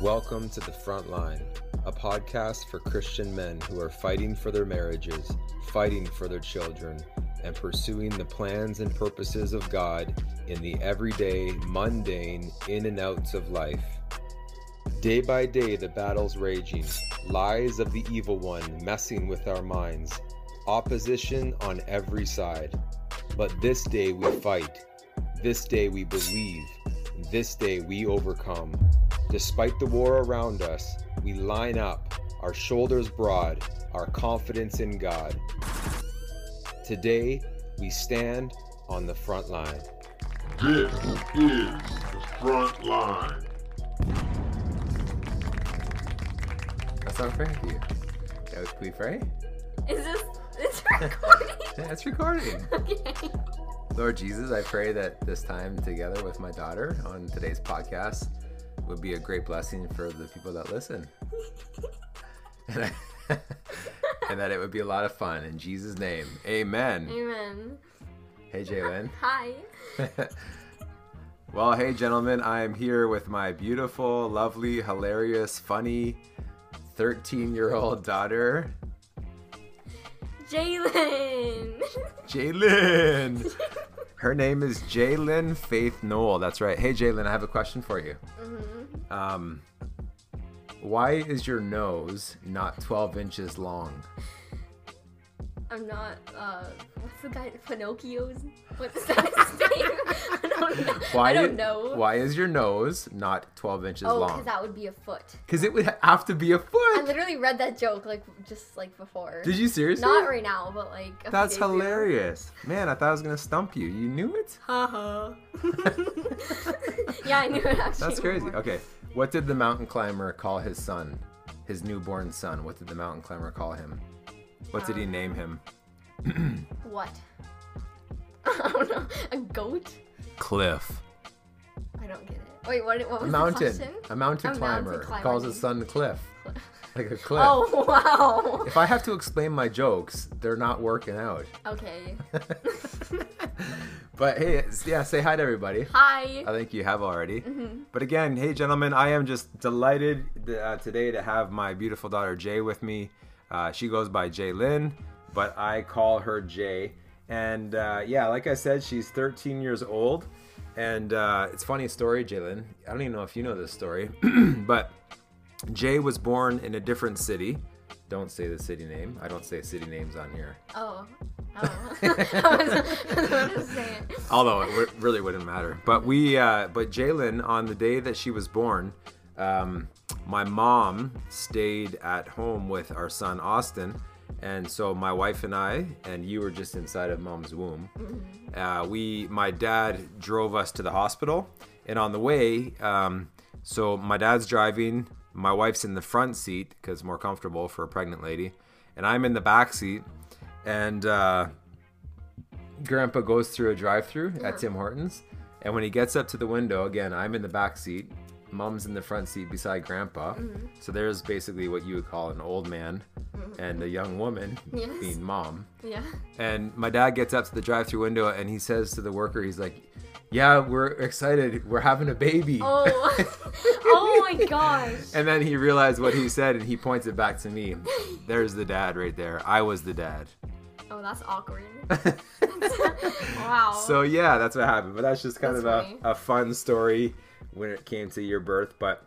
Welcome to The Front Line, a podcast for Christian men who are fighting for their marriages, fighting for their children, and pursuing the plans and purposes of God in the everyday, mundane in and outs of life. Day by day, the battle's raging, lies of the evil one messing with our minds, opposition on every side. But this day we fight, this day we believe, this day we overcome. Despite the war around us, we line up, our shoulders broad, our confidence in God. Today, we stand on the front line. This is the front line. That's not fair to you. Yeah, can we pray? Is this it's recording? Yeah, it's recording. okay. Lord Jesus, I pray that this time together with my daughter on today's podcast would be a great blessing for the people that listen. and, I, and that it would be a lot of fun. In Jesus' name, amen. Amen. Hey, Jaelyn. Hi. well, hey, gentlemen, I am here with my beautiful, lovely, hilarious, funny 13 year old daughter, Jaelyn. Jaelyn. Her name is Jaelyn Faith Noel. That's right. Hey, Jalen, I have a question for you. hmm Um, why is your nose not 12 inches long? I'm not. Uh, what's the guy? Pinocchio's. What's that his name? I don't know. Why I don't know. Why is your nose not 12 inches Oh, long? because that would be a foot. Because it would have to be a foot. I literally read that joke like just like before. Did you seriously? Not right now, but like. a few That's days ago. hilarious. Man, I thought I was going to stump you. You knew it? Haha. yeah, I knew it actually. That's crazy. before. Okay. What did the mountain climber call his son? His newborn son. What did the mountain climber call him? What did he Um, name him? What? I don't know. A goat? Cliff. I don't get it. Wait, what? What A was mountain. the question? A mountain A climber mountain climber calls his son Cliff. Like a cliff. Oh wow. If I have to explain my jokes, they're not working out. Okay. but hey, yeah, say hi to everybody. Hi. I think you have already. Mhm. But again, hey, gentlemen, I am just delighted uh, today to have my beautiful daughter Jay with me. Uh, she goes by Jay Lynn, but I call her Jay. And uh, yeah, like I said, she's 13 years old. And uh, it's funny story, Jaelyn. I don't even know if you know this story, but Jay was born in a different city. Don't say the city name. I don't say city names on here. Oh. Oh. I was, was about to say it. although it w- really wouldn't matter. But we, uh, but Jaelyn, on the day that she was born, um, my mom stayed at home with our son Austin, and so my wife and I, and you were just inside of mom's womb. Uh, we, my dad drove us to the hospital, and on the way, um, so my dad's driving, my wife's in the front seat because more comfortable for a pregnant lady, and I'm in the back seat, and. Uh, Grandpa goes through a drive-through at Tim Hortons, and when he gets up to the window, again, I'm in the back seat. Mom's in the front seat beside Grandpa. Mm-hmm. So there's basically what you would call an old man mm-hmm. and a young woman, Yes. being mom. Yeah. And my dad gets up to the drive-through window and he says to the worker, he's like, "Yeah, we're excited. We're having a baby." Oh. oh my gosh. And then he realized what he said and he points it back to me. There's the dad right there. I was the dad. Oh, that's awkward. wow. So yeah, that's what happened. But that's just kind That's of a, a fun story when it came to your birth. But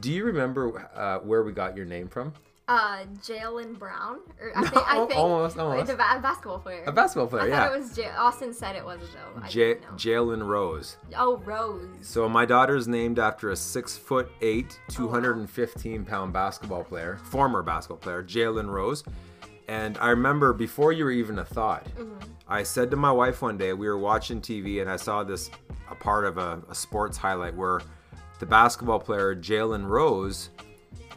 do you remember uh, where we got your name from? uh, Jalen Brown. Or I No, think. I think almost, almost. Ba- basketball player. A basketball player, I yeah. thought it was J- Austin said it was though. J- Jalen Rose. oh, Rose. So my daughter's named after a six foot eight, 215 pound basketball player, former basketball player, Jalen Rose. And I remember before you were even a thought, I said to my wife one day, we were watching TV and I saw this, a part of a, a sports highlight where the basketball player Jalen Rose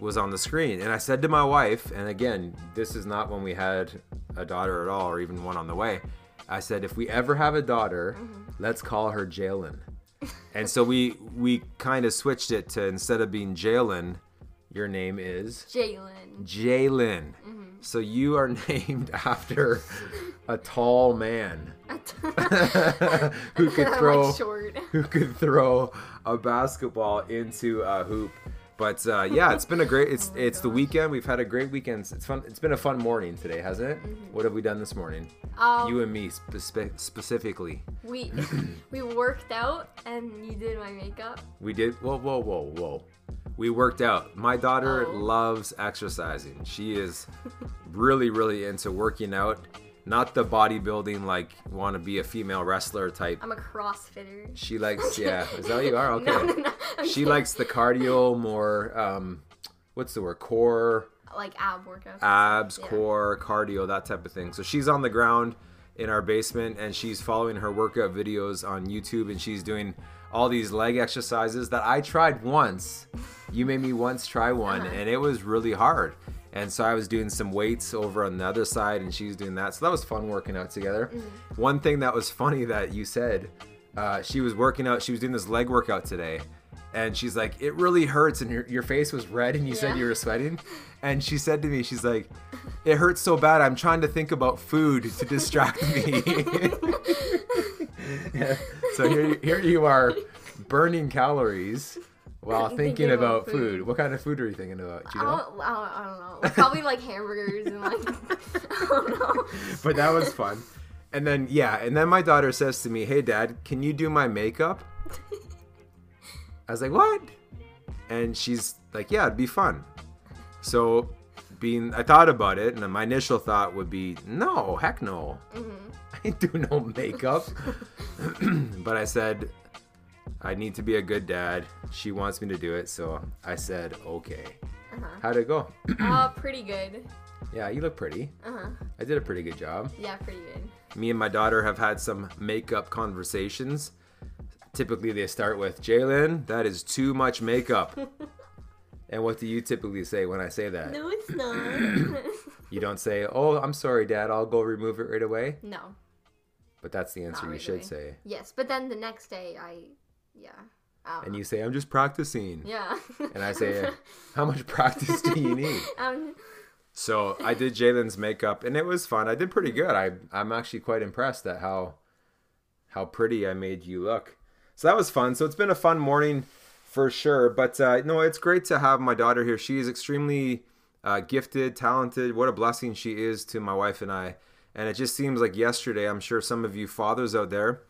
was on the screen. And I said to my wife, and again, this is not when we had a daughter at all or even one on the way. I said, if we ever have a daughter, mm-hmm. let's call her Jalen. And so we we kind of switched it to instead of being Jalen, your name is Jaelyn. Jaelyn. So you are named after a tall man who could throw who could throw a basketball into a hoop. But uh, yeah, it's been a great. It's it's the weekend. We've had a great weekend. It's fun. It's been a fun morning today, hasn't it? What have we done this morning? Um, You and me spe- specifically. we we worked out and you did my makeup. We did. Whoa, whoa, whoa, whoa. We worked out. My daughter Oh. loves exercising. She is really, really into working out. Not the bodybuilding, like want to be a female wrestler type. I'm a CrossFitter. She likes, yeah. Is that what you are? Okay. No, no, no. She kidding. likes the cardio more. Um, what's the word? Core, like ab workouts. abs, yeah. core, cardio, that type of thing. So she's on the ground in our basement and she's following her workout videos on YouTube and she's doing all these leg exercises that I tried once. You made me once try one Uh-huh. and it was really hard. And so I was doing some weights over on the other side and she's doing that. So that was fun working out together. Mm-hmm. One thing that was funny that you said, uh, she was working out, she was doing this leg workout today. And she's like, it really hurts, and your, your face was red, and you said you were sweating. And she said to me, she's like, it hurts so bad. I'm trying to think about food to distract me. Yeah. So here, here you are, burning calories while thinking, Thinking about, about food. food. What kind of food are you thinking about? Do I you know? don't, I don't, I don't know. Like, probably like hamburgers and like I don't know. but that was fun. And then yeah, and then my daughter says to me, "Hey, Dad, can you do my makeup?" I was like, "What?" And she's like, "Yeah, it'd be fun." So, being I thought about it, and my initial thought would be, "No, heck no, mm-hmm. I do no makeup." but I said, "I need to be a good dad. She wants me to do it, so I said, okay." Uh-huh. How'd it go? Uh, pretty good. yeah, you look pretty. Uh huh. I did a pretty good job. Yeah, pretty good. me and my daughter have had some makeup conversations. Typically, they start with Jaelyn, that is too much makeup. and what do you typically say when I say that? No, it's not. You don't say, Oh, I'm sorry, Dad, I'll go remove it right away. no. But that's the answer you should say. Yes, but then the next day I, yeah. I And know. you say, I'm just practicing. Yeah. And I say, How much practice do you need? um, So I did Jaelyn's makeup and it was fun. I did pretty good. I I'm actually quite impressed at how how pretty I made you look. So that was fun. So it's been a fun morning for sure. But uh, no, it's great to have my daughter here. She is extremely uh, gifted, talented. What a blessing she is to my wife and I. And it just seems like yesterday. I'm sure some of you fathers out there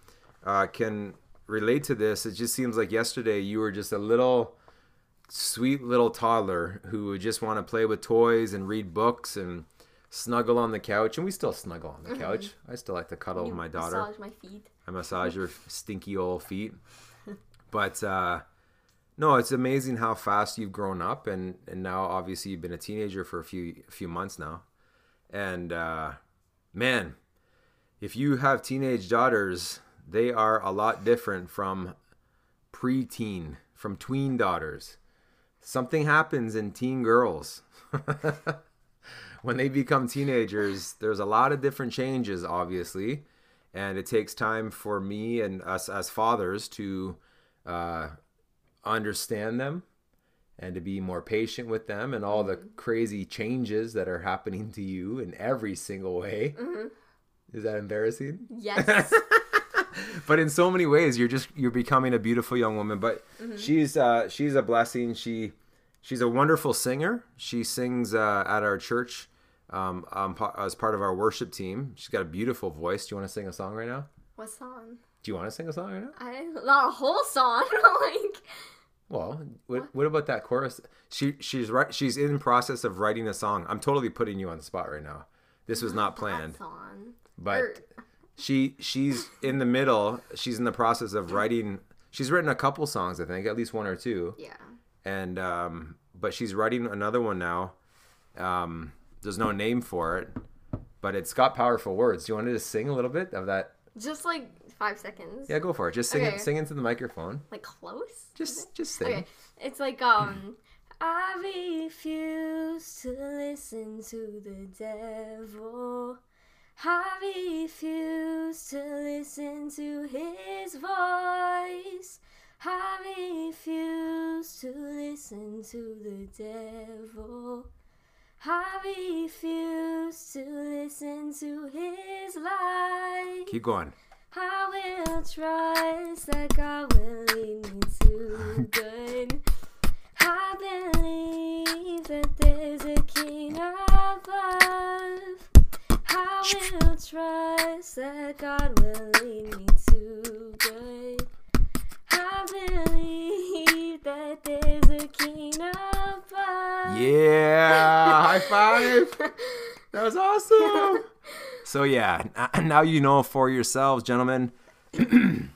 uh, can relate to this. It just seems like yesterday you were just a little sweet little toddler who would just want to play with toys and read books and snuggle on the couch. And we still snuggle on the couch. I still like to cuddle you my daughter. Massage my feet. I massage your stinky old feet. But uh, no, it's amazing how fast you've grown up, and and now obviously you've been a teenager for a few few months now, and uh, man, if you have teenage daughters, they are a lot different from preteen, from tween daughters. Something happens in teen girls. when they become teenagers, there's a lot of different changes, obviously, and it takes time for me and us as fathers to uh, understand them and to be more patient with them and all the crazy changes that are happening to you in every single way. Is that embarrassing? Yes. but in so many ways you're just you're becoming a beautiful young woman but she's uh she's a blessing she she's a wonderful singer she sings uh at our church um, um as part of our worship team she's got a beautiful voice do you want to sing a song right now what song? do you want to sing a song right now I not a whole song. like well what, what? about that chorus? She she's right she's in process of writing a song. I'm totally putting you on the spot right now. This was not planned. song. but Or- she she's in the middle. She's in the process of writing she's written a couple songs i think at least one or two. Yeah. and um but she's writing another one now. Um there's no name for it but it's got powerful words. Do you want to just sing a little bit of that? Just like five seconds. yeah go for it just sing Okay. it sing into the microphone Like close. just just sing Okay. It's like um. I refuse to listen to the devil. I refuse to listen to his voice. I refuse to listen to the devil. I refuse to listen to his lies. keep going I will trust that God will lead me to good. I believe that there's a king above. I will trust that God will lead me to good. I believe that there's a king above. Yeah! High five! That was awesome! So yeah, now you know for yourselves, gentlemen.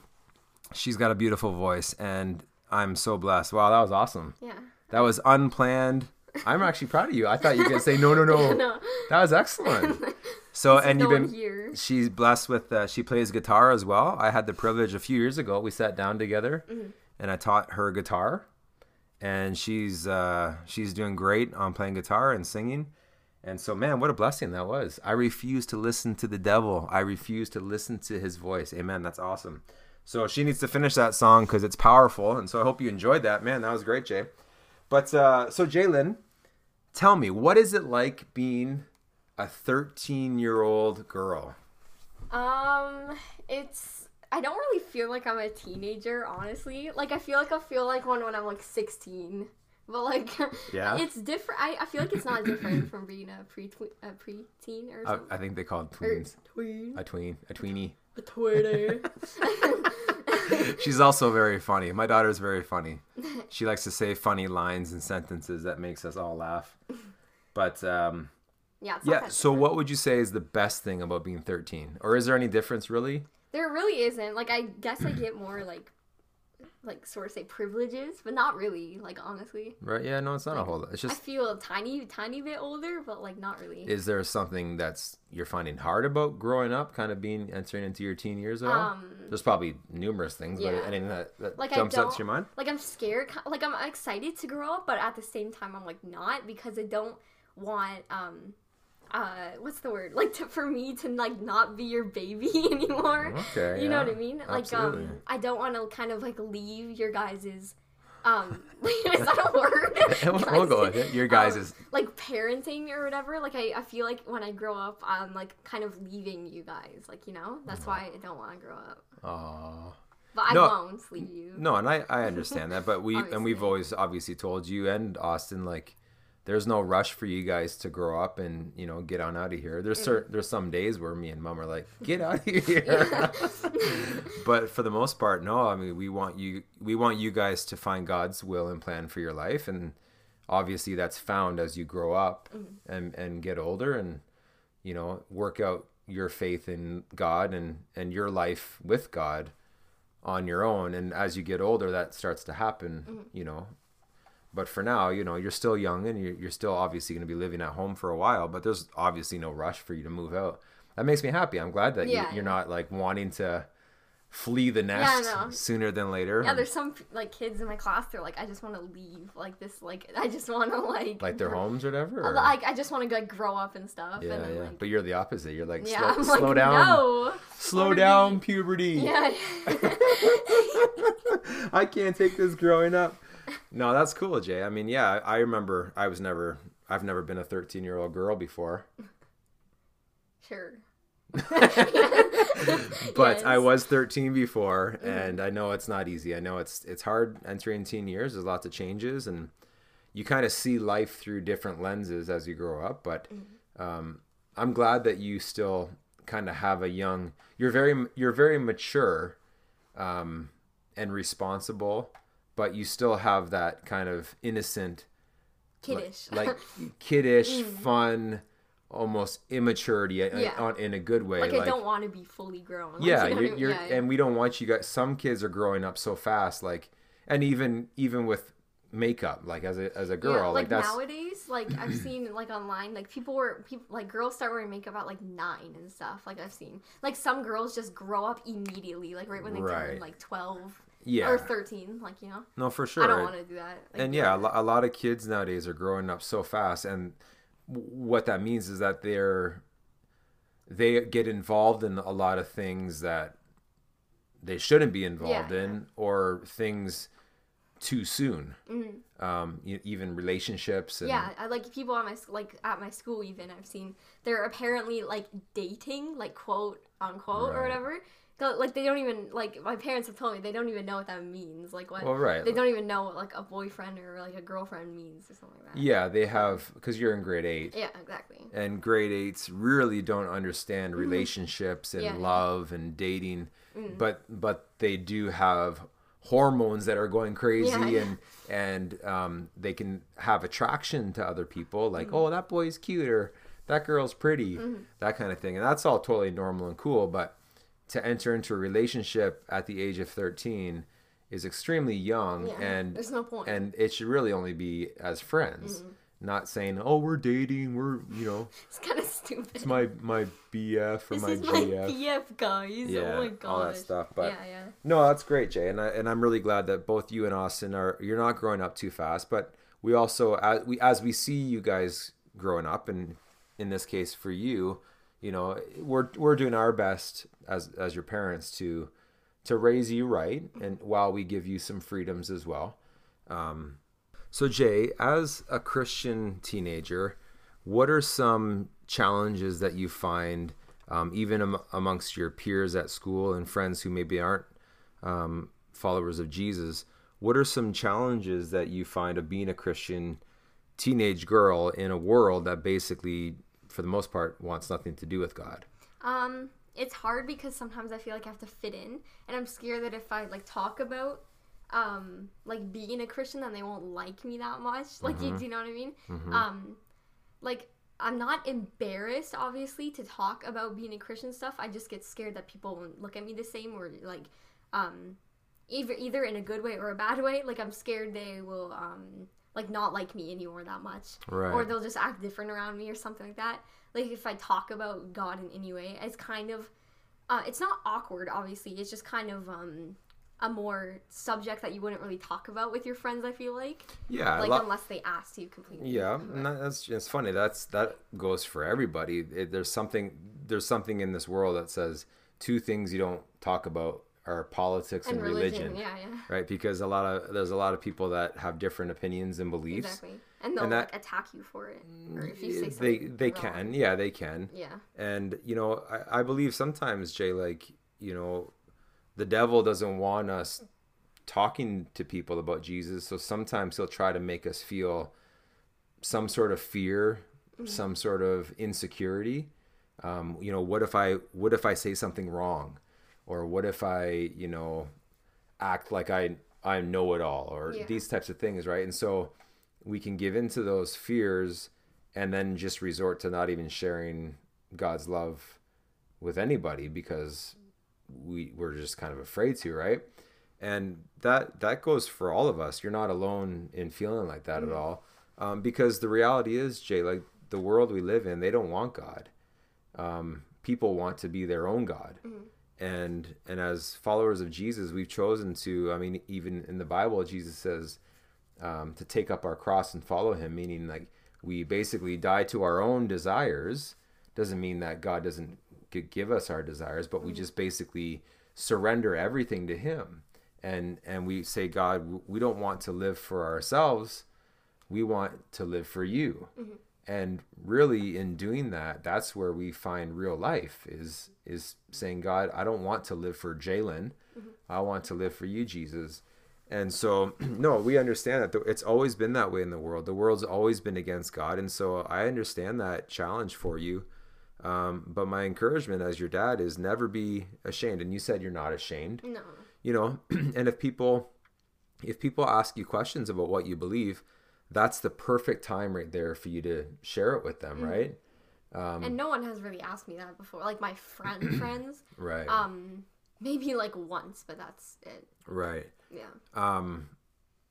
She's got a beautiful voice, and I'm so blessed. Wow, that was awesome. Yeah. That was unplanned. I'm actually proud of you. I thought you could say no, no, no. No. That was excellent. So and you've been. here. She's blessed with. Uh, she plays guitar as well. I had the privilege a few years ago. We sat down together, Mm-hmm. and I taught her guitar, and she's uh, she's doing great on playing guitar and singing. And so, man, what a blessing that was. I refuse to listen to the devil. I refuse to listen to his voice. Amen. That's awesome. So she needs to finish that song because it's powerful. And so I hope you enjoyed that. Man, that was great, Jay. But uh, so, Jaelyn, tell me, what is it like being a 13 year old girl? Um, it's I don't really feel like I'm a teenager, honestly. Like I feel like I feel like one when I'm like 16. But like, Yeah? it's different. I, I feel like it's not different from being a pre a preteen or something. I think they call it Or tweens. tween. A tween, a tweenie. A tweener. She's also very funny. My daughter's very funny. She likes to say funny lines and sentences that makes us all laugh. But um, yeah. It's yeah, so different. what would you say is the best thing about being 13? Or is there any difference really? There really isn't. Like I guess I get more like, like sort of say privileges, but not really. Like honestly, Right? Yeah, no, it's not a whole lot. It's just I feel a tiny, tiny bit older, but like not really. is there something that's you're finding hard about growing up, kind of being entering into your teen years at all? Um, There's probably numerous things, yeah. but anything that, that Like, jumps out to your mind? like I'm scared like I'm excited to grow up but at the same time I'm like not because I don't want um uh what's the word? Like to, for me to like not be your baby anymore. Okay, you know what I mean? Like absolutely. um I don't want to kind of like leave your guys's um is that a word? We'll, we'll go with it. Your guys Um, is like parenting or whatever. Like I, I feel like when I grow up I'm like kind of leaving you guys. Like you know? That's why I don't want to grow up. Aw. but I No. won't leave. You No, and I, I understand that, but we and we've always obviously told you and Austin like there's no rush for you guys to grow up and you know get on out of here. There's mm. certain there's some days where me and mom are like get out of here, but for the most part, no. I mean, we want you we want you guys to find God's will and plan for your life, and obviously that's found as you grow up mm-hmm. and and get older and you know work out your faith in God and and your life with God on your own. And as you get older that starts to happen mm-hmm. you know but for now you know you're still young and you're, you're still obviously going to be living at home for a while but there's obviously no rush for you to move out that makes me happy i'm glad that Yeah, you, you're yeah. not like wanting to flee the nest know. sooner than later Yeah, there's some like kids in my class. They're like, I just want to leave. Like this, like I just want to like like their homes or whatever or- Like I just want to like grow up and stuff. yeah and then, yeah Like, but you're the opposite you're like yeah, slow, slow like, down No. slow wanna down puberty Yeah. I can't take this growing up. No, that's cool, Jay. I mean, yeah, I remember I was never I've never been a 13-year-old girl before. sure. But I was 13 before and I know it's not easy. I know it's it's hard entering teen years. There's lots of changes and you kind of see life through different lenses as you grow up, but um, I'm glad that you still kind of have a young you're very you're very mature um, and responsible, but you still have that kind of innocent Kiddish. like kiddish, fun, almost immaturity uh, Yeah. on, in a good way. like, I don't want to be fully grown. Like, yeah, you know you're, you're yeah, and we don't want you guys. Some kids are growing up so fast, like, and even even with makeup, like as a as a girl, Yeah, like, like, nowadays, like I've seen like online, like people were people like girls start wearing makeup at like nine and stuff. Like I've seen, like some girls just grow up immediately, like right when they Right. turn like twelve yeah, or thirteen. Like you know, no, for sure. I don't want to do that. Like, and yeah, a, a lot of kids nowadays are growing up so fast, and what that means is that they're they get involved in a lot of things that they shouldn't be involved Yeah. in, or things too soon. Um, e- even relationships. And, Mm-hmm. Yeah, I, like people at my like at my school even I've seen they're apparently like dating, like quote unquote or Right. whatever, 'cause, like they don't even like my parents have told me they don't even know what that means. Like what? Well, right. They don't even know what like a boyfriend or like a girlfriend means or something like that. Yeah, they have because you're in grade eight. Yeah, exactly. and grade eights really don't understand relationships and Mm-hmm. Yeah, love and dating Mm. but but they do have hormones that are going crazy Yeah, and and um, they can have attraction to other people like Mm-hmm. oh that boy's cute or that girl's pretty that kind of thing and that's all totally normal and cool but to enter into a relationship at the age of 13 is extremely young Yeah, and there's no point. and it should really only be as friends Mm-hmm. not saying oh we're dating we're you know It's kind of stupid. it's my my BF or this my is my GF. PF guys. Yeah, oh my gosh. all that stuff, but- yeah, yeah. No, that's great, Jay, and I, and I'm really glad that both you and Austin are you're not growing up too fast, but we also as we as we see you guys growing up, and in this case for you, you know, we're we're doing our best as as your parents to to raise you right, and while we give you some freedoms as well. Um, so Jay, as a Christian teenager, what are some challenges that you find, um, even am- amongst your peers at school and friends who maybe aren't um, followers of Jesus? What are some challenges that you find of being a Christian teenage girl in a world that basically, for the most part, wants nothing to do with God? Um, it's hard because sometimes I feel like I have to fit in, and I'm scared that if I like talk about um like being a Christian, then they won't like me that much. Like, you, do you know what I mean? Um, like I'm not embarrassed, obviously, to talk about being a Christian stuff. I just get scared that people won't look at me the same, or like, um, either either in a good way or a bad way. Like I'm scared they will um like not like me anymore that much, Right. or they'll just act different around me or something like that. Like if I talk about God in any way, it's kind of uh, it's not awkward. Obviously, it's just kind of um a more subject that you wouldn't really talk about with your friends. I feel like Yeah, like lo- unless they asked you completely. Yeah, and that, that's just funny. That's that goes for everybody. It, there's something there's something in this world that says two things you don't talk about are politics and, and religion, religion. Yeah, yeah. right? Because a lot of there's a lot of people that have different opinions and beliefs. Exactly. And they'll And that- like attack you for it. Or if you say they something they wrong. can, yeah, they can. Yeah. And you know, I, I believe sometimes Jay, like you know, the devil doesn't want us talking to people about Jesus, so sometimes he'll try to make us feel some sort of fear, some sort of insecurity. Um, you know, what if I what if I say something wrong, or what if I you know act like I I know it all, or Yeah. these types of things, right? And so we can give into those fears and then just resort to not even sharing God's love with anybody because we we're just kind of afraid to, right? And that that goes for all of us. You're not alone in feeling like that at all, um, because the reality is, Jay, like the world we live in, they don't want God. Um, people want to be their own God, and and as followers of Jesus, we've chosen to. I mean, even in the Bible, Jesus says um, to take up our cross and follow Him, meaning like we basically die to our own desires. Doesn't mean that God doesn't give us our desires, but we just basically surrender everything to Him, and and we say, God, we don't want to live for ourselves. We want to live for You. And really, in doing that, that's where we find real life. Is is saying, God, I don't want to live for Jaelyn. I want to live for You, Jesus. And so, no, we understand that it's always been that way in the world. The world's always been against God, and so I understand that challenge for you. Um, but my encouragement as your dad is never be ashamed. And you said you're not ashamed No. you know and if people if people ask you questions about what you believe that's the perfect time right there for you to share it with them right Um, and no one has really asked me that before. Like my friend friends. right Um maybe like once, but that's it. right Yeah. um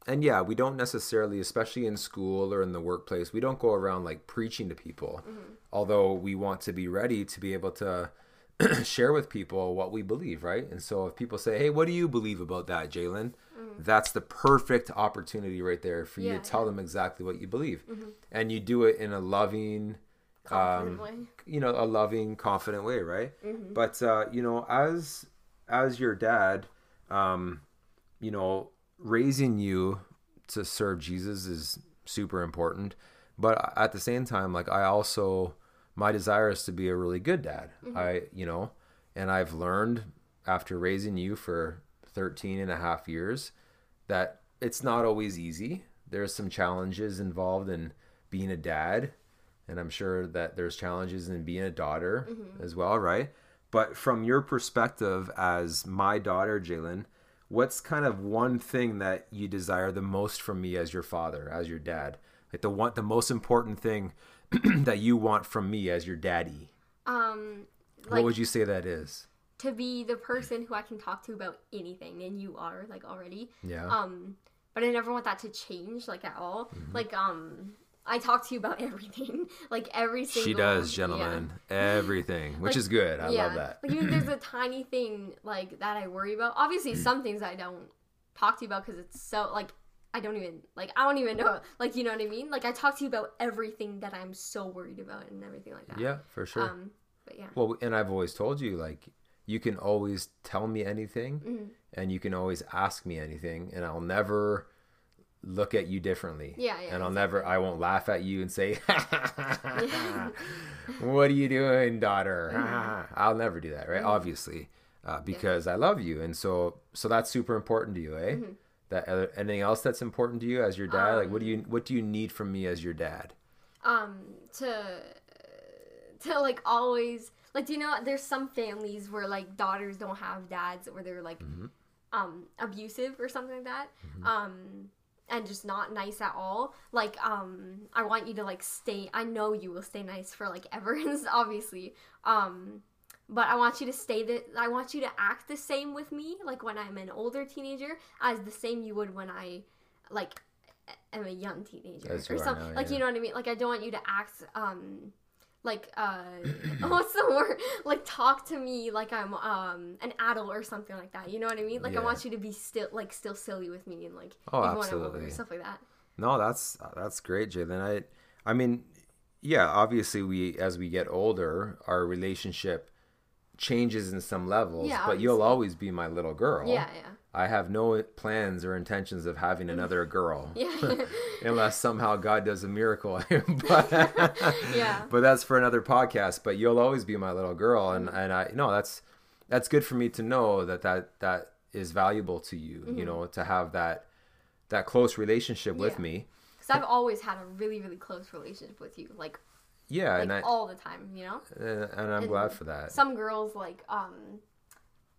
and yeah we don't necessarily especially in school or in the workplace we don't go around like preaching to people although we want to be ready to be able to share with people what we believe right? And so if people say hey what do you believe about that jaelyn? That's the perfect opportunity right there for you Yeah, to tell them exactly what you believe. And you do it in a loving Confident way. you know a loving confident way right? But uh you know as as your dad um you know raising you to serve jesus is super important. But at the same time like i also my desire is to be a really good dad mm-hmm. i you know and i've learned after raising you for 13 and a half years that it's not always easy. There's some challenges involved in being a dad, and I'm sure that there's challenges in being a daughter mm-hmm. as well, right? But from your perspective as my daughter, Jaelyn, what's kind of one thing that you desire the most from me as your father, as your dad? Like the one, the most important thing that you want from me as your daddy. Um, what would you say that is? to be the person who I can talk to about anything, and you are like already. Yeah. Um, but I never want that to change like at all. Mm-hmm. Like um, I talk to you about everything, like every single. she does, yeah. gentlemen. Everything, which Like, is good. I yeah. love that. Like even there's a tiny thing like that I worry about. Obviously, Mm. some things I don't talk to you about because it's so like I don't even like I don't even know like you know what I mean. Like I talk to you about everything that I'm so worried about and everything like that. Yeah, for sure. Um, but yeah. Well, and I've always told you, like, you can always tell me anything Mm-hmm. and you can always ask me anything, and I'll never look at you differently. Yeah, yeah, And I'll never, I won't laugh at you and say, What are you doing, daughter? Mm-hmm. I'll never do that, right? Obviously, uh, because I love you. And so, so that's super important to you, eh? Mm-hmm. That uh, anything else that's important to you as your dad? like, what do you, what do you need from me as your dad? um to to like always like do you know there's some families where like daughters don't have dads or they're like um abusive or something like that um and just not nice at all like um i want you to like stay i know you will stay nice for like ever obviously um but i want you to stay that i want you to act the same with me like when i'm an older teenager as the same you would when i like am a young teenager or something now, like yeah. you know what i mean like i don't want you to act um like uh what's the word like talk to me like i'm um an adult or something like that you know what i mean like Yeah. i want you to be still like still silly with me and like Oh, even when I'm older, absolutely. stuff like that No, that's that's great, Jaelyn. I I mean, yeah, obviously we as we get older, our relationship changes in some levels, Yeah, but you'll always be my little girl. yeah yeah I have no plans or intentions of having another girl. yeah Unless somehow God does a miracle. but, Yeah. but that's for another podcast. But you'll always be my little girl, and and I no, that's that's good for me to know that that that is valuable to you. You know, to have that that close relationship with Mm-hmm. Me. because i've always had a really really close relationship with you like Yeah, like and I all the time you know and, and I'm glad for that. some girls like um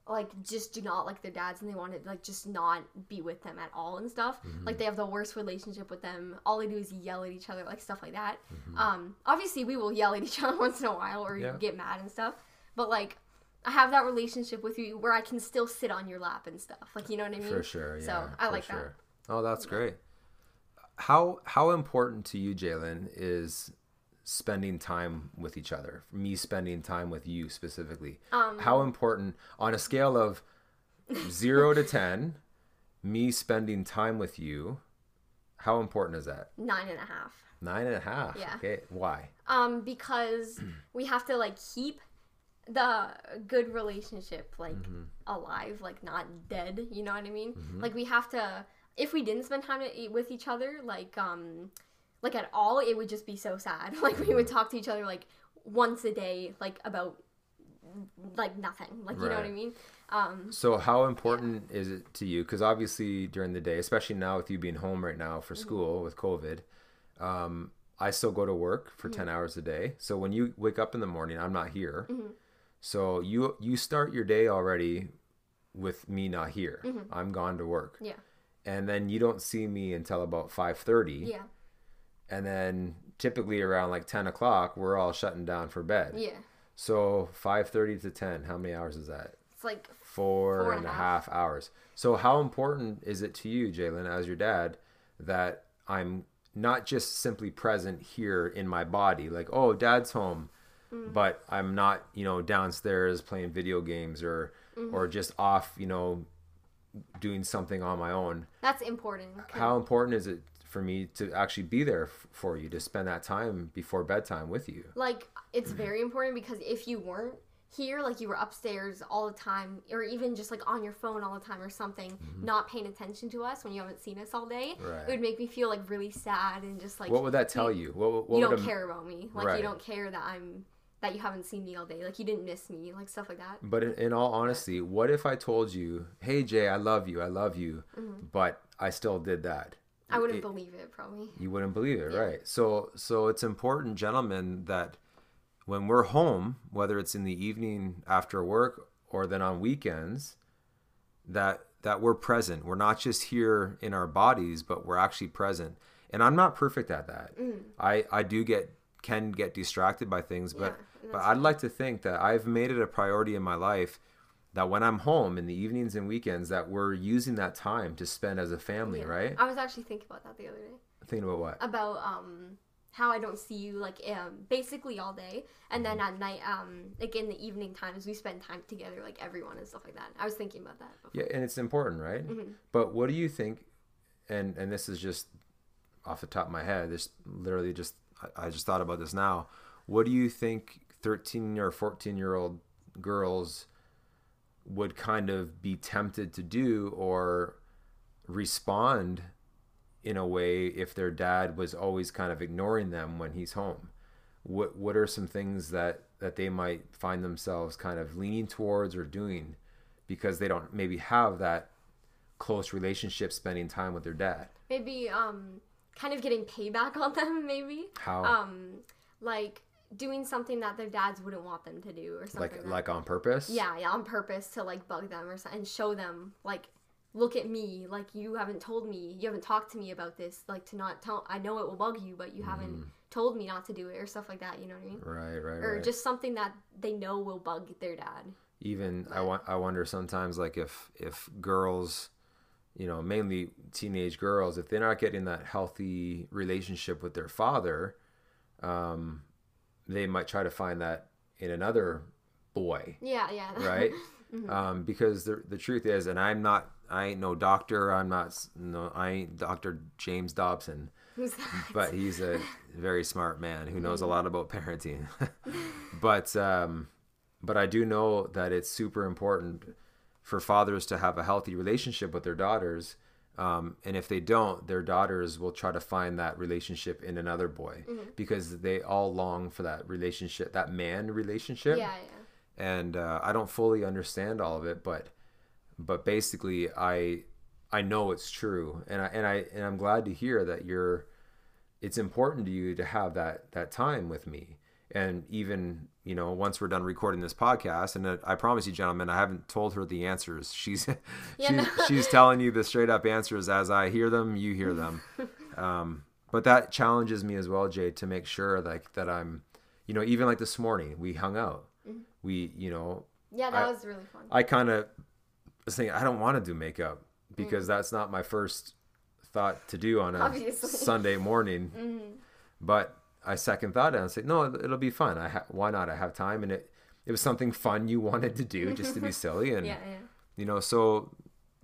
like just do not like their dads and they want to like just not be with them at all and stuff Mm-hmm. like they have the worst relationship with them all they do is yell at each other like stuff like that Mm-hmm. um obviously we will yell at each other once in a while or Yeah. get mad and stuff but like i have that relationship with you where i can still sit on your lap and stuff like you know what i mean For sure, yeah. so i for like sure. Oh, that's great. How how important to you, Jaelyn, is spending time with each other? Me spending time with you specifically. Um, how important on a scale of zero to ten, me spending time with you? How important is that? nine and a half Nine and a half. Yeah. Okay. Why? um because we have to like keep the good relationship like Mm-hmm. alive like not dead you know what i mean like we have to if we didn't spend time with each other like um like at all it would just be so sad like we Mm-hmm. would talk to each other like once a day like about like nothing like you know what i mean um So how important is it to you? Because obviously during the day, especially now with you being home right now for school with COVID, um, I still go to work for ten hours a day. So when you wake up in the morning, I'm not here. So you you start your day already with me not here. I'm gone to work, yeah and then you don't see me until about five thirty. yeah And then typically around like ten o'clock, we're all shutting down for bed. yeah So five thirty to ten, how many hours is that? it's like four Four and a half hours. So how important is it to you, Jaelyn, as your dad, that I'm not just simply present here in my body, like, oh, dad's home, Mm. but I'm not, you know, downstairs playing video games or Mm-hmm. or just off, you know, doing something on my own. that's important How important is it for me to actually be there f- for you to spend that time before bedtime with you? like it's very important because if you weren't here like you were upstairs all the time or even just like on your phone all the time or something not paying attention to us when you haven't seen us all day Mm-hmm. Right. it would make me feel like really sad and just like What would that tell you? What, what you don't a- care about me like Right. you don't care that i'm that you haven't seen me all day, like you didn't miss me, like stuff like that. But in, in all honesty, what if I told you, "Hey Jay, I love you, I love you," but I still did that? I wouldn't It- believe it probably. you wouldn't believe it Yeah. right so so it's important gentlemen that when we're home whether it's in the evening after work or then on weekends that that we're present we're not just here in our bodies but we're actually present and i'm not perfect at that Mm. i i do get can get distracted by things but Yeah, but i'd like to think that i've made it a priority in my life that when i'm home in the evenings and weekends that we're using that time to spend as a family Yeah. right I was actually thinking about that the other day. thinking about what About um how I don't see you like um basically all day and then Mm-hmm. at night um like in the evening times we spend time together like everyone and stuff like that. I was thinking about that. Before. Yeah, and it's important, right? Mm-hmm. But what do you think? And and this is just off the top of my head. This literally just I, I just thought about this now. What do you think? Thirteen or fourteen year old girls would kind of be tempted to do or respond in a way if their dad was always kind of ignoring them when he's home? What what are some things that that they might find themselves kind of leaning towards or doing because they don't maybe have that close relationship spending time with their dad? Maybe um kind of getting payback on them maybe. how? Um like doing something that their dads wouldn't want them to do or something like like, that. like on purpose? Yeah, yeah, on purpose to like bug them or something and show them like look at me like you haven't told me you haven't talked to me about this like to not tell I know it will bug you but you haven't told me not to do it or stuff like that you know what I mean? Right right or right. just something that they know will bug their dad. Even I want I wonder sometimes like if if girls you know mainly teenage girls if they're not getting that healthy relationship with their father um they might try to find that in another boy yeah yeah right um because the the truth is and I'm not I ain't no doctor I'm not no I ain't Dr. James Dobson Who's that? but he's a very smart man who knows a lot about parenting. but um, but I do know that it's super important for fathers to have a healthy relationship with their daughters. Um, and if they don't, their daughters will try to find that relationship in another boy because they all long for that relationship, that man relationship. Yeah yeah. And uh, I don't fully understand all of it, but but basically I I know it's true, and I and I and I'm glad to hear that you're. It's important to you to have that that time with me, and even you know once we're done recording this podcast, and uh, I promise you, gentlemen, I haven't told her the answers. She's Yeah, she's, no. she's telling you the straight up answers as I hear them. You hear them. Um, but that challenges me as well, Jay, to make sure like that I'm, you know, even like this morning we hung out. We, you know, yeah that I- was really fun I kind of was thinking I don't want to do makeup because that's not my first thought to do on a Obviously. Sunday morning. But I second thought it and I said, no, it'll be fun. I ha- why not? I have time, and it it was something fun you wanted to do just to be silly, and yeah yeah you know, so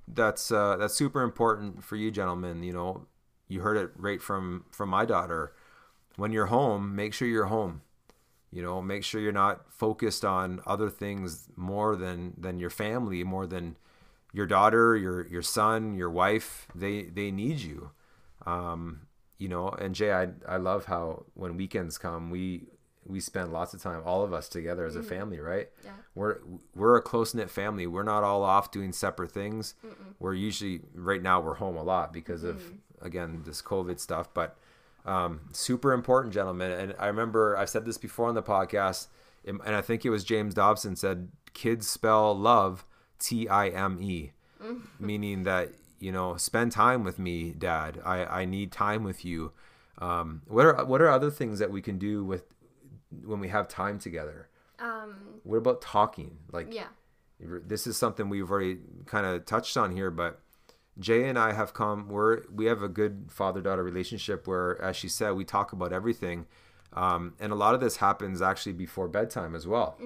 that's uh, that's super important for you, gentlemen. You know, you heard it right from from my daughter. When you're home, make sure you're home. You know, make sure you're not focused on other things more than than your family, more than your daughter, your your son, your wife. They they need you. Um, you know, and Jay, I I love how when weekends come, we we spend lots of time, all of us together as a mm-hmm. family, right? Yeah. We're we're a close knit family. We're not all off doing separate things. We're usually right now we're home a lot because of mm-hmm. again this COVID stuff, but um, super important, gentlemen. And I remember I've said this before on the podcast, and and I think it was James Dobson said, "Kids spell love T I M E," mm-hmm. meaning that you know spend time with me, Dad. I I need time with you. Um, what are what are other things that we can do with when we have time together? um What about talking? Like yeah this is something we've already kind of touched on here, but Jay and I have come. We're we have a good father daughter relationship where, as she said, we talk about everything, um, and a lot of this happens actually before bedtime as well.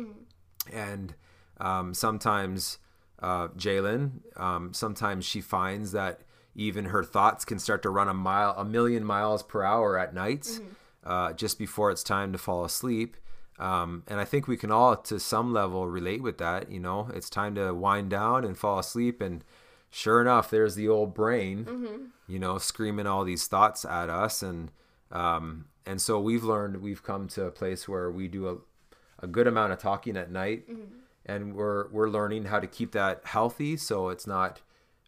And um, sometimes uh, Jaelyn, um, sometimes she finds that even her thoughts can start to run a mile, a million miles per hour at night, uh, just before it's time to fall asleep. Um, and I think we can all, to some level, relate with that. You know, it's time to wind down and fall asleep. And sure enough, there's the old brain, you know, screaming all these thoughts at us. And um, and so we've learned, we've come to a place where we do a, a good amount of talking at night, Mm-hmm. And we're we're learning how to keep that healthy so it's not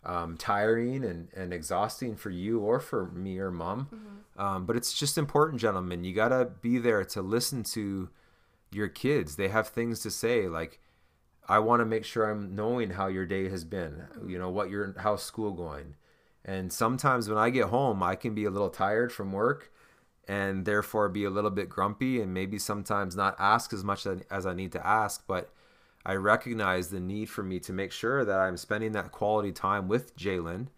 um, tiring and, and exhausting for you or for me or mom. Mm-hmm. Um, but it's just important, gentlemen. You gotta be there to listen to your kids. They have things to say like. I want to make sure I'm knowing how your day has been, you know, what your how's school going. And sometimes when I get home, I can be a little tired from work and therefore be a little bit grumpy and maybe sometimes not ask as much as I need to ask, but I recognize the need for me to make sure that I'm spending that quality time with Jaelyn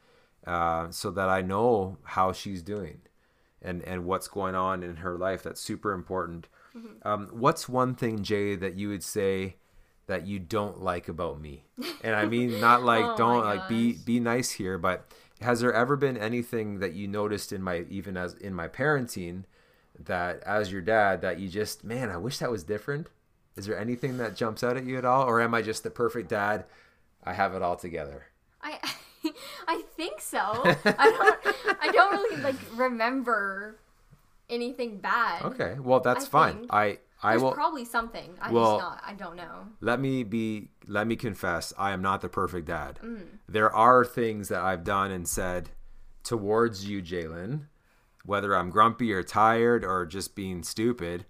uh, so that I know how she's doing and, and what's going on in her life. That's super important. Um, what's one thing, Jay, that you would say that you don't like about me? And I mean, not like Oh don't like be be nice here, but has there ever been anything that you noticed in my even as in my parenting that as your dad that you just man, I wish that was different? Is there anything that jumps out at you at all, or am I just the perfect dad? I have it all together. I I think so. I don't I don't really like remember anything bad. Okay, well that's I fine. think. I I There's will probably something. I Well- just not I don't know. let me be let me confess i am not the perfect dad Mm. there are things that i've done and said towards you jaelyn whether i'm grumpy or tired or just being stupid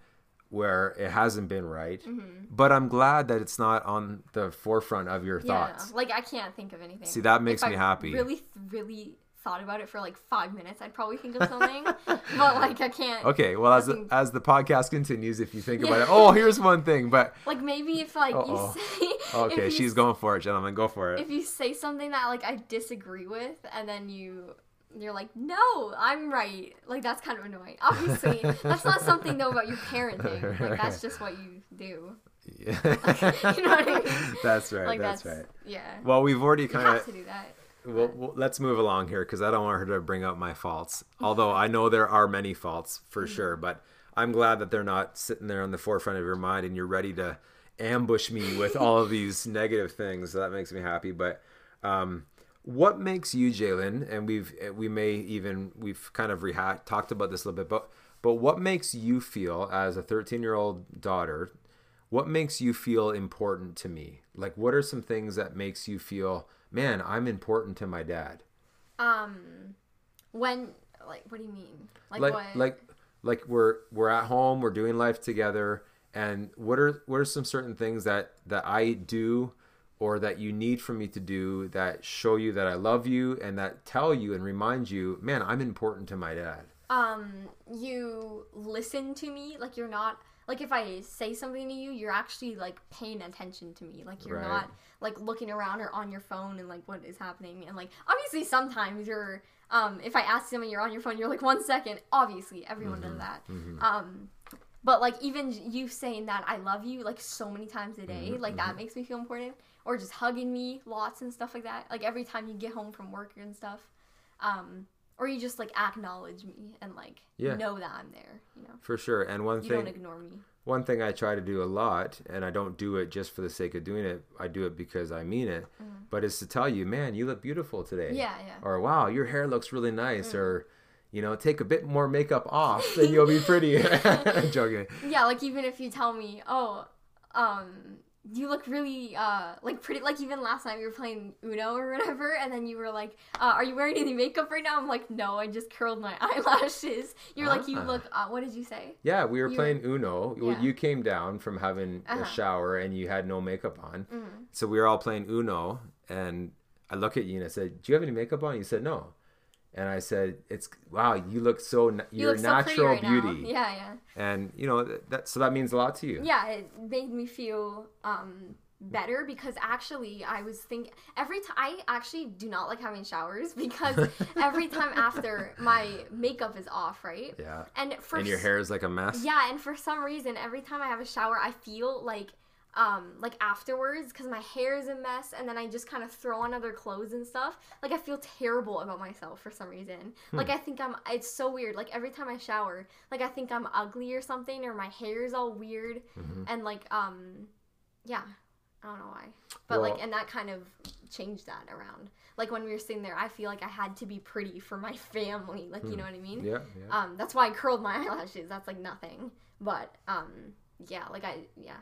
where it hasn't been right Mm-hmm. but i'm glad that it's not on the forefront of your Yeah. thoughts Like I can't think of anything. See, that makes If me I happy. Really really thought about it for like five minutes, I'd probably think of something. but like I can't okay well as the, as the podcast continues if you think about it oh here's one thing but like maybe if like Uh-oh. you say okay you she's going for it gentlemen go for it if you say something that like I disagree with and then you you're like, no, I'm right. Like that's kind of annoying. Obviously, that's not something though about your parenting. Like that's just what you do. Yeah. you know what I mean? that's right Like that's, that's, right Yeah. well we've already kind of to do that. Well, well, let's move along here because I don't want her to bring up my faults. Although I know there are many faults for sure, but I'm glad that they're not sitting there on the forefront of your mind and you're ready to ambush me with all of these negative things. So that makes me happy. But um, what makes you, Jaelyn? And we've we may even we've kind of reha- talked about this a little bit, but but what makes you feel as a 13 year old daughter? What makes you feel important to me? Like, what are some things that makes you feel, man, I'm important to my dad? Um, when like what do you mean? Like, like what? like like we're we're at home we're doing life together and what are what are some certain things that that i do or that you need for me to do that show you that i love you and that tell you and remind you man i'm important to my dad um, you listen to me. Like you're not like if I say something to you, you're actually like paying attention to me. Like you're Right. not like looking around or on your phone and like what is happening. And like obviously sometimes you're um if I ask someone you're on your phone, you're like one second. Obviously everyone does that. Um but like even you saying that I love you like so many times a day, like that makes me feel important. Or just hugging me lots and stuff like that. Like every time you get home from work and stuff. Um or you just like acknowledge me and like Yeah. know that I'm there, you know. for sure and one You thing don't ignore me. one thing I try to do a lot, and I don't do it just for the sake of doing it. I do it because I mean it. But is to tell you, man, you look beautiful today. Mm-hmm. Yeah, yeah. Or wow, your hair looks really nice. Mm. Or you know, take a bit more makeup off, and you'll be pretty. Joking. Yeah, like even if you tell me, oh, um, you look really uh like pretty like even last night we were playing Uno or whatever and then you were like, uh, are you wearing any makeup right now? I'm like, no, I just curled my eyelashes. You're like, you Ah. look uh, what did you say? Yeah, we were You playing Uno. Well, Yeah. You came down from having a Uh-huh. shower and you had no makeup on. Mm. So we were all playing Uno, and I look at you and I said, "Do you have any makeup on?" You said, "No." And I said, "It's wow, you look so You your look so natural right now. beauty." Yeah, yeah. And you know that, that so that means a lot to you. yeah it made me feel um better because actually i was thinking every time i actually do not like having showers because every time after my makeup is off right Yeah. and for And your hair is like a mess. yeah and for some reason every time i have a shower i feel like um like afterwards because my hair is a mess and then i just kind of throw on other clothes and stuff like i feel terrible about myself for some reason like i think i'm it's so weird like every time i shower like i think i'm ugly or something or my hair is all weird and like um yeah i don't know why but like and that kind of changed that around like when we were sitting there i feel like i had to be pretty for my family like you know what i mean Yeah. Yeah. um, that's why I curled my eyelashes. That's like nothing. But um, yeah, like I yeah,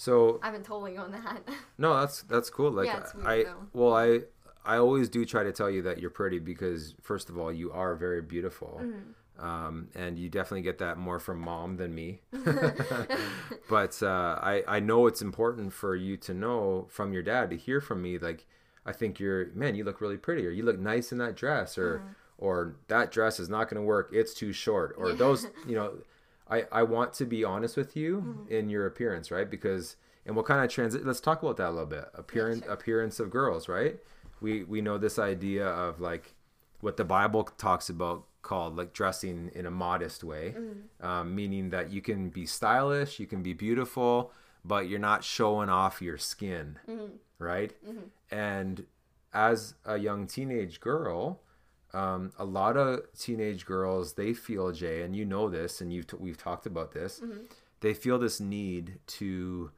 So I've been totally on that. no, that's that's cool. Like Yeah, weird, I though. well I I always do try to tell you that you're pretty because first of all you are very beautiful. Mm-hmm. Um, and you definitely get that more from mom than me. but uh, I I know it's important for you to know from your dad to hear from me like I think you're man you look really pretty or you look nice in that dress or Mm-hmm. or that dress is not going to work it's too short or those you know I I want to be honest with you Mm-hmm. in your appearance right because and we'll kind of transit let's talk about that a little bit appearance sure. appearance of girls right we we know this idea of like what the Bible talks about called like dressing in a modest way, um, meaning that you can be stylish, you can be beautiful, but you're not showing off your skin, right? And as a young teenage girl, um, a lot of teenage girls they feel Jay, and you know this, and you've t- we've talked about this. They feel this need to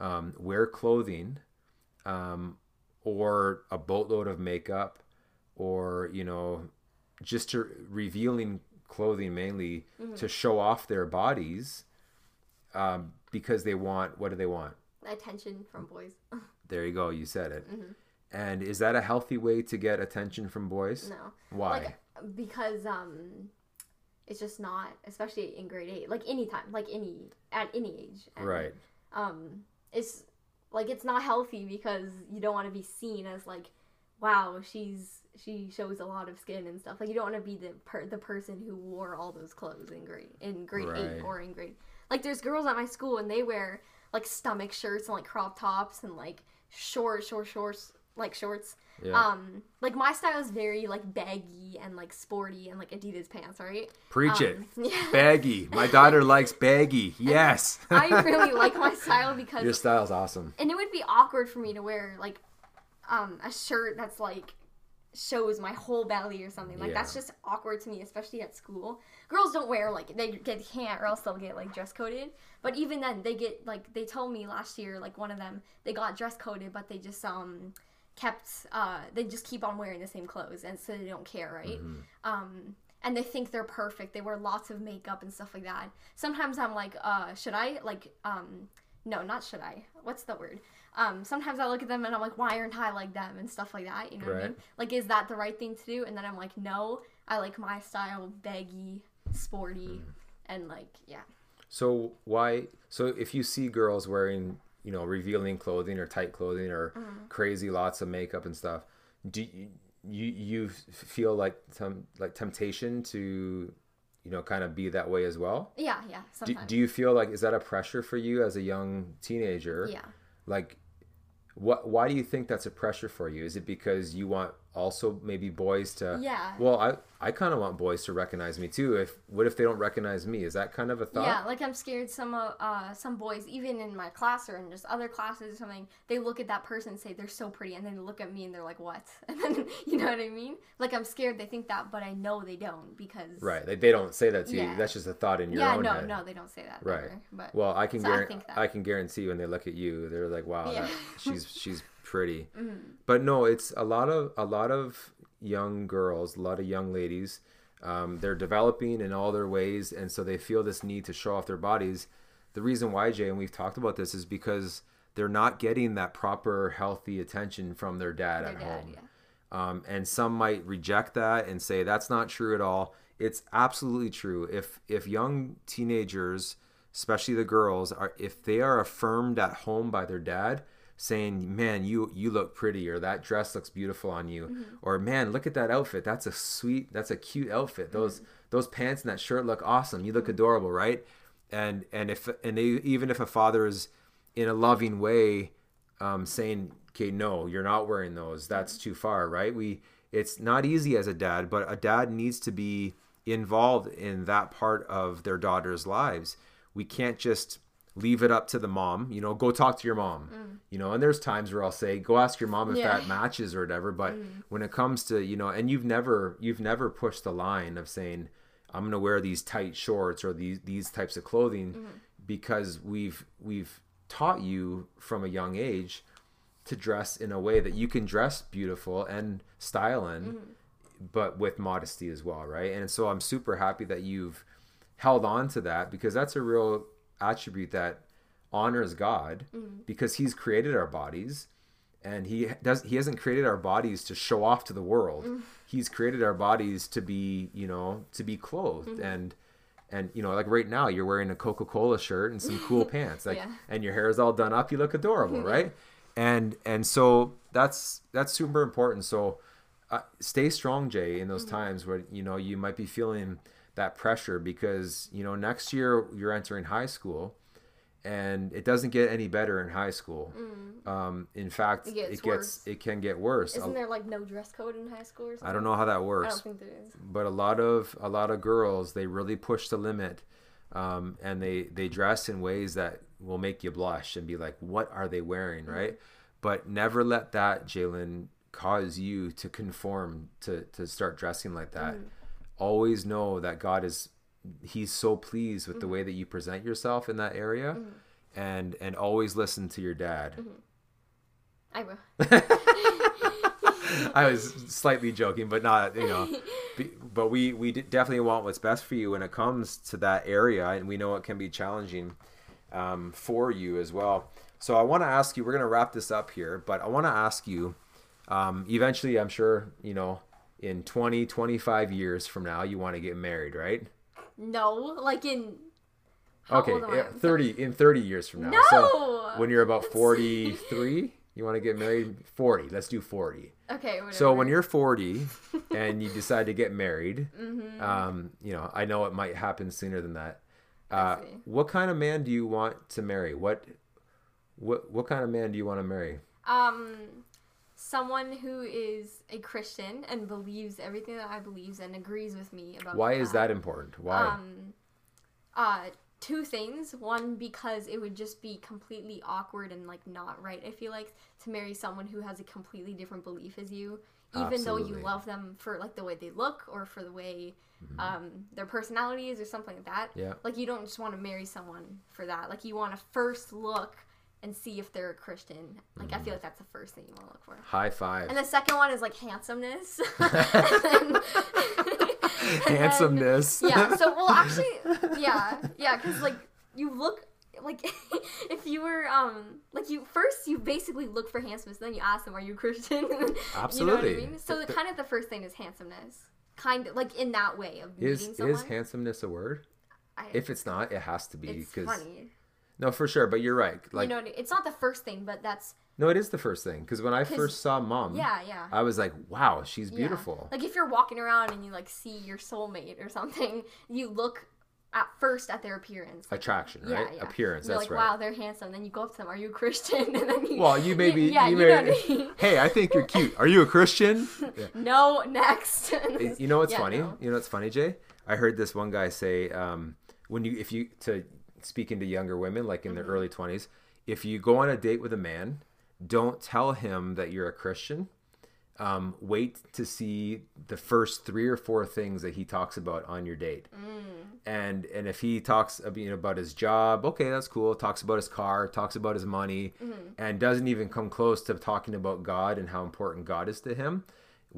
um, wear clothing um, or a boatload of makeup or you know just to revealing clothing mainly to show off their bodies um, because they want what do they want Attention from boys. there you go you said it Mm-hmm. And is that a healthy way to get attention from boys No. why Like because um it's just not, especially in grade eight. Like anytime, like any at any age. And, right Um it's like it's not healthy because you don't want to be seen as like, wow, she's she shows a lot of skin and stuff. Like you don't want to be the per- the person who wore all those clothes in grade in grade Right. eight or in grade. Like there's girls at my school and they wear like stomach shirts and like crop tops and like short short shorts like shorts. yeah. Um, like my style is very like baggy and like sporty and like Adidas pants, right? preach it. Um, yeah. baggy. My daughter likes baggy. Yes. I really like my style because your style's awesome. And it would be awkward for me to wear like um a shirt that's like shows my whole belly or something. Like that's just awkward to me especially at school. Girls don't wear like they get can't or else they'll get like dress coded. But even then they get like they told me last year like one of them they got dress coded but they just um kept uh they just keep on wearing the same clothes and so they don't care right? Um and they think they're perfect. They wear lots of makeup and stuff like that. Sometimes i'm like uh should i? Like um no not should i. What's the word? Um sometimes i look at them and i'm like why aren't i like them? And stuff like that you know what i mean? Like is that the right thing to do? And then i'm like no i like my style baggy sporty and like yeah. So why? So if you see girls wearing, you know, revealing clothing or tight clothing or Mm-hmm. crazy lots of makeup and stuff, do you you, you feel like some like temptation to, you know, kind of be that way as well? yeah yeah Do, do you feel like is that a pressure for you as a young teenager? yeah Like, what? Why do you think that's a pressure for you? Is it because you want also maybe boys to? Yeah. Well, I I kind of want boys to recognize me too. If what if they don't recognize me? Is that kind of a thought? Yeah, like I'm scared some uh, some boys, even in my class or in just other classes or something, they look at that person and say they're so pretty, and then they look at me and they're like, "What?" And then you know what I mean? Like I'm scared they think that, but I know they don't because Right. Like they don't say that to you. That's just a thought in your yeah, own no, head. no, they don't say that. Right. But Well, I can So I guarantee that. I can guarantee when they look at you, they're like, "Wow, Yeah. that, she's she's pretty." Mm-hmm. But no, it's a lot of a lot of young girls, a lot of young ladies. Um, they're developing in all their ways, and so they feel this need to show off their bodies. The reason why, Jay, and we've talked about this, is because they're not getting that proper, healthy attention from their dad their at dad, home. yeah. Um, and some might reject that and say that's not true at all. It's absolutely true. If if young teenagers, especially the girls, are if they are affirmed at home by their dad, saying, "Man, you you look pretty," or "That dress looks beautiful on you," Mm-hmm. or "Man, look at that outfit. That's a sweet, that's a cute outfit. Those those pants and that shirt look awesome. You look adorable, right?" And and if and even if a father is in a loving way um, saying, "Okay, no, you're not wearing those. That's too far." Right? We it's not easy as a dad, but a dad needs to be involved in that part of their daughter's lives. We can't just leave it up to the mom. You know, go talk to your mom. Mm. You know, and there's times where I'll say, "Go ask your mom if Yeah. that matches or whatever." But mm. when it comes to you know, and you've never you've never pushed the line of saying, "I'm going to wear these tight shorts or these these types of clothing," mm. because we've we've taught you from a young age to dress in a way that you can dress beautiful and style in, mm-hmm. but with modesty as well, right? And so I'm super happy that you've held on to that because that's a real attribute that honors God mm. because He's created our bodies, and He does. He hasn't created our bodies to show off to the world. Mm. He's created our bodies to be, you know, to be clothed mm-hmm. and. And you know, like right now, you're wearing a Coca-Cola shirt and some cool pants, like, Yeah. and your hair is all done up. You look adorable, right? And and so that's that's super important. So uh, stay strong, Jay, in those mm-hmm. times where you know you might be feeling that pressure because you know next year you're entering high school, and it doesn't get any better in high school. Um, in fact, It gets it gets it can get worse. Isn't there like no dress code in high school or something? I don't know how that works. I don't think there is. but a lot of a lot of girls they really push the limit um, and they they dress in ways that will make you blush and be like what are they wearing right but never let that jaelyn cause you to conform to to start dressing like that always know that god is he's so pleased with the way that you present yourself in that area and and always listen to your dad I will. I was slightly joking, but not you know. But we we definitely want what's best for you when it comes to that area, and we know it can be challenging um, for you as well. So I want to ask you. We're going to wrap this up here, but I want to ask you. Um, eventually, I'm sure you know. In 20, 25 years from now, you want to get married, right? No, like in. Okay, old am I? yeah, 30 in 30 years from now. No! So when you're about 43, you want to get married 40. Let's do 40. Okay, whatever. So when you're 40 and you decide to get married, Mm-hmm. um, you know, I know it might happen sooner than that. Uh, what kind of man do you want to marry? What, what, what kind of man do you want to marry? um, someone who is a Christian and believes everything that I believes and agrees with me about. Why is that important? Why? Um, uh, two things. One, because it would just be completely awkward and like not right. I feel like to marry someone who has a completely different belief as you, even though you love them for like the way they look or for the way um, their personality is or something like that. Mm-hmm. Yeah. Like you don't just want to marry someone for that. Like you want to first look and see if they're a Christian. Like Mm-hmm. I feel like that's the first thing you want to look for. High five. And the second one is like handsomeness. Then- and then- Handsomeness. yeah. So well, actually, yeah, yeah, because like you look like if you were um like you first you basically look for handsomeness, then you ask them, "Are you Christian?" You know what Absolutely. I mean? So Th- the, kind of the first thing is handsomeness, kind of like in that way of is meeting someone. is handsomeness a word? I, If it's not, it has to be it's because funny, no, for sure. But you're right. Like you know, it's not the first thing, but that's no, it is the first thing because when I first saw mom, yeah, yeah. I was like, wow, she's Yeah. beautiful. Like if you're walking around and you like see your soulmate or something, you look at first at their appearance. Like, Attraction, yeah, right? yeah. Appearance. You're that's like, right. wow, they're handsome. Then you go up to them, are you a Christian? And then you, Well, you may be. yeah, you you may. know I mean. Hey, I think you're cute. Are you a Christian? Yeah. No, next. You know what's Yeah, funny? no. You know what's funny, Jay? I heard this one guy say, um, when you if you to speaking to younger women, like in Mm-hmm. their early twenties, if you go on a date with a man, don't tell him that you're a Christian. Um, wait to see the first three or four things that he talks about on your date. Mm. And and if he talks you know, about his job, okay, that's cool. Talks about his car, talks about his money, Mm-hmm. and doesn't even come close to talking about God and how important God is to him.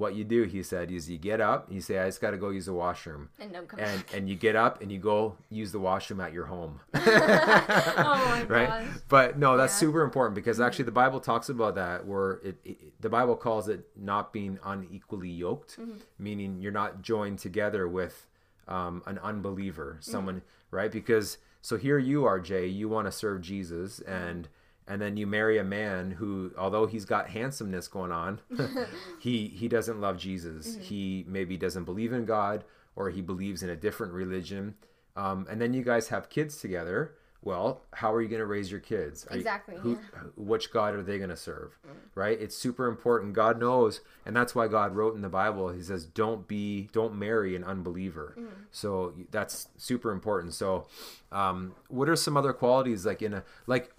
What you do, he said, is you get up, you say, I just got to go use the washroom. and don't come And back. and you get up and you go use the washroom at your home. Oh my right? gosh. But no, that's Yeah. super important because actually the Bible talks about that where it, it the Bible calls it not being unequally yoked, Mm-hmm. meaning you're not joined together with um, an unbeliever, Mm-hmm. someone, right? Because so here you are, Jay, you want to serve Jesus Mm-hmm. and and then you marry a man who although he's got handsomeness going on, he he doesn't love Jesus. Mm-hmm. He maybe doesn't believe in God or he believes in a different religion. Um, and then you guys have kids together. Well, how are you going to raise your kids? Are you- Exactly, who. Which God are they going to serve? Right? It's super important. God knows, and that's why God wrote in the Bible. He says, "Don't be, don't marry an unbeliever." So that's super important. So, um, what are some other qualities like in a like?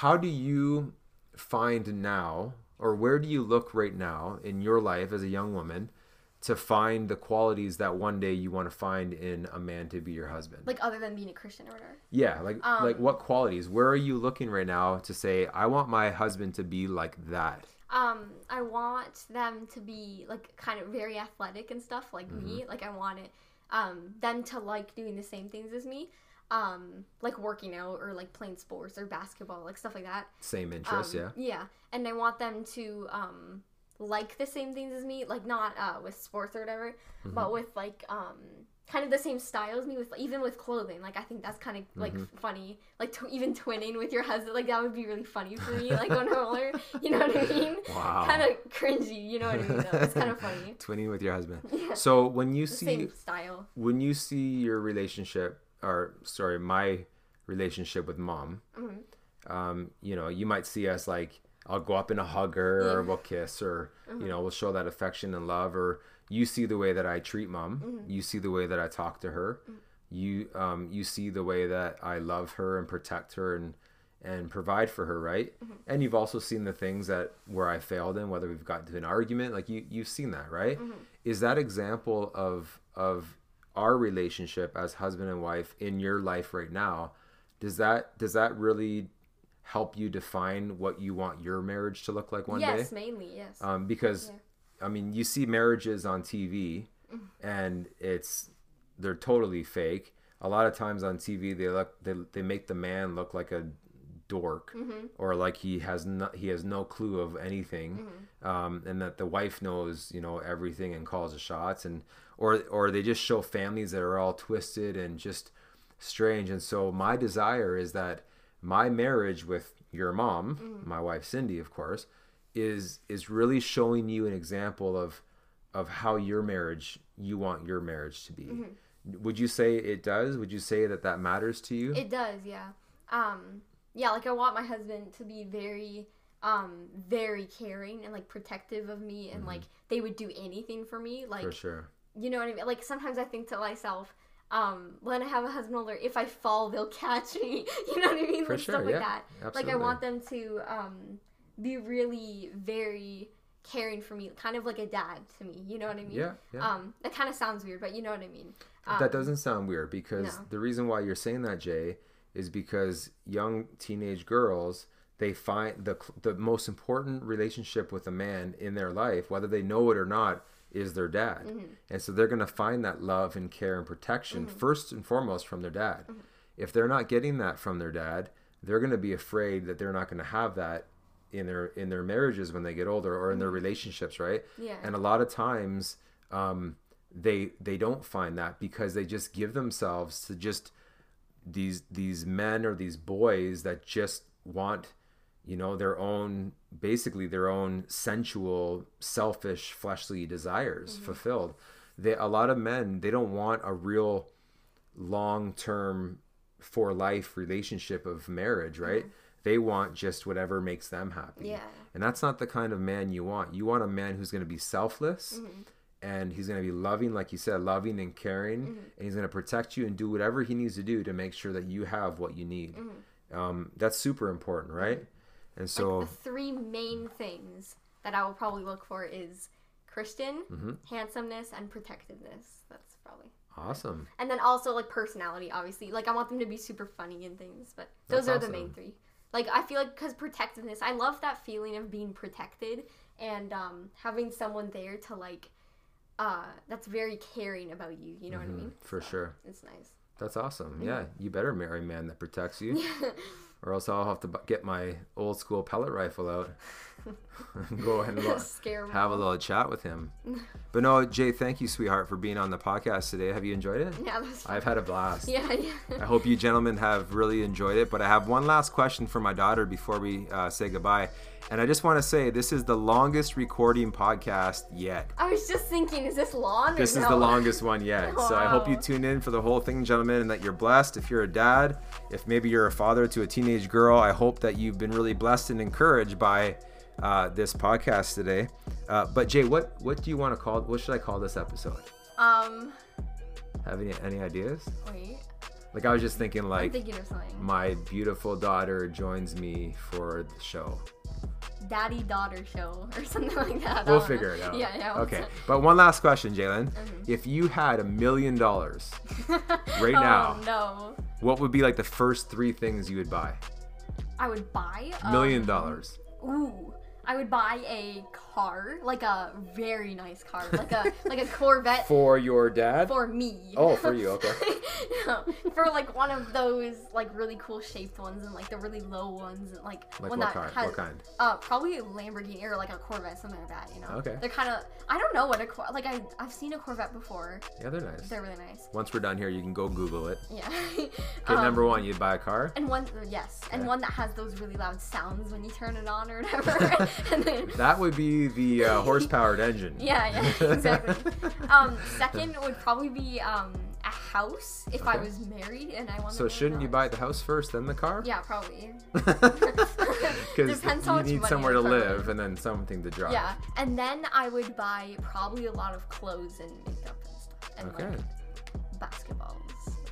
How do you find now, or where do you look right now in your life as a young woman? To find the qualities that one day you want to find in a man to be your husband. Like other than being a Christian or whatever. Yeah, like Um, like what qualities? Where are you looking right now to say I want my husband to be like that? Um, I want them to be like kind of very athletic and stuff like me. Mm-hmm. Like I want it, um, them to like doing the same things as me. Um like working out or like playing sports or basketball like stuff like that Same interests, um, yeah. yeah and i want them to um like the same things as me like not uh with sports or whatever Mm-hmm. but with like um kind of the same style as me with even with clothing like i think that's kind of like Mm-hmm. funny like to, even twinning with your husband like that would be really funny for me like on i'm you know what i mean Wow. kind of cringy you know what i mean though it's kind of funny Twinning with your husband. Yeah. So when you the see same style when you see your relationship or sorry my relationship with mom Mm-hmm. um, you know you might see us like i'll go up and a hug her or Yeah. Mm-hmm. we'll kiss or you know we'll show that affection and love or you see the way that i treat mom Mm-hmm. you see the way that i talk to her you um, you see the way that i love her and protect her and and provide for her right Mm-hmm. and you've also seen the things that where i failed in whether we've gotten to an argument like you you've seen that right Mm-hmm. is that example of of our relationship as husband and wife in your life right now does that does that really help you define what you want your marriage to look like one yes day mainly yes. Um, because i mean you see marriages on tv and it's they're totally fake. A lot of times on tv they look they, they make the man look like a dork or like he has no he has no clue of anything um, and that the wife knows you know everything and calls the shots and or or they just show families that are all twisted and just strange. And so my desire is that my marriage with your mom my wife cindy of course is is really showing you an example of of how your marriage you want your marriage to be. Would you say it does? Would you say that that matters to you? It does, yeah. Um, yeah, like I want my husband to be very, um, very caring and like protective of me, and like they would do anything for me. Like, Mm-hmm. for sure you know what I mean? Like sometimes I think to myself, um, when I have a husband older, if I fall, they'll catch me. You know what I mean? For like sure, stuff like yeah. that. Like I want them to um, be really very caring for me, kind of like a dad to me. You know what I mean? yeah yeah Um, that kind of sounds weird, but you know what I mean. Um, that doesn't sound weird because no. the reason why you're saying that jay is because young teenage girls they find the the most important relationship with a man in their life whether they know it or not is their dad Mm-hmm. and so they're going to find that love and care and protection first and foremost from their dad Mm-hmm. if they're not getting that from their dad they're going to be afraid that they're not going to have that in their in their marriages when they get older or in their relationships right Mm-hmm. Yeah. and a lot of times um, they they don't find that because they just give themselves to just these these men or these boys that just want you know their own basically their own sensual selfish fleshly desires mm-hmm. fulfilled. They a lot of men they don't want a real long term for life relationship of marriage right? Mm-hmm. They want just whatever makes them happy. Yeah. and that's not the kind of man you want. You want a man who's going to be selfless mm-hmm. And he's going to be loving like you said loving and caring and he's going to protect you and do whatever he needs to do to make sure that you have what you need um, that's super important right and so the three main things that I will probably look for is Christian, Mm-hmm. handsomeness, and protectiveness. That's probably. awesome And then also like personality, obviously. Like I want them to be super funny and things, but those That's are the main three. Like I feel like because protectiveness, I love that feeling of being protected and um, having someone there to like, uh, that's very caring about you. You know what I mean? Mm-hmm. for sure It's nice. that's awesome yeah you better marry a man that protects you or else i'll have to bu- get my old school pellet rifle out and go ahead and Scare have a little chat with him but no jay thank you sweetheart for being on the podcast today have you enjoyed it Yeah, that's i've had a blast yeah, yeah. I hope you gentlemen have really enjoyed it. But I have one last question for my daughter before we uh, say goodbye. And I just want to say this is the longest recording podcast yet. I was just thinking, is this long? or This is no? the longest one yet. So I hope you tune in for the whole thing, gentlemen, and that you're blessed. If you're a dad, if maybe you're a father to a teenage girl, I hope that you've been really blessed and encouraged by uh, this podcast today. Uh, but Jay, what what do you want to call? What should I call this episode? Um, Have any any ideas? wait. Like I was just thinking, I'm like thinking of something. my beautiful daughter joins me for the show. Daddy daughter show or something like that. We'll figure know. it out. Yeah, yeah. Okay. But one last question, Jaelyn. If you had a million dollars right now, Oh no. what would be like the first three things you would buy? I would buy. a Million um, dollars. Ooh. I would buy a car, like a very nice car, like a like a Corvette For your dad? for me. Oh, for you, okay. no, for like one of those like really cool shaped ones and like the really low ones and like, Like one what that kind? has What kind? uh probably a Lamborghini or like a Corvette something like that. You know. Okay. They're kind of I don't know what a Cor- like I I've seen a Corvette before. Yeah, they're nice. They're really nice. Once we're done here, you can go Google it. Yeah. Okay, Um, number one, you'd buy a car. And one, yes, and one that has those really loud sounds when you turn it on or whatever. and then, That would be the uh, horse-powered engine. yeah, yeah, exactly. um, second would probably be um, a house if I was married and I wanted. So shouldn't you buy the house first, then the car? Yeah, probably. Because you need somewhere to put live and then something to drive. Yeah, and then I would buy probably a lot of clothes and makeup and stuff, and Okay. like basketballs.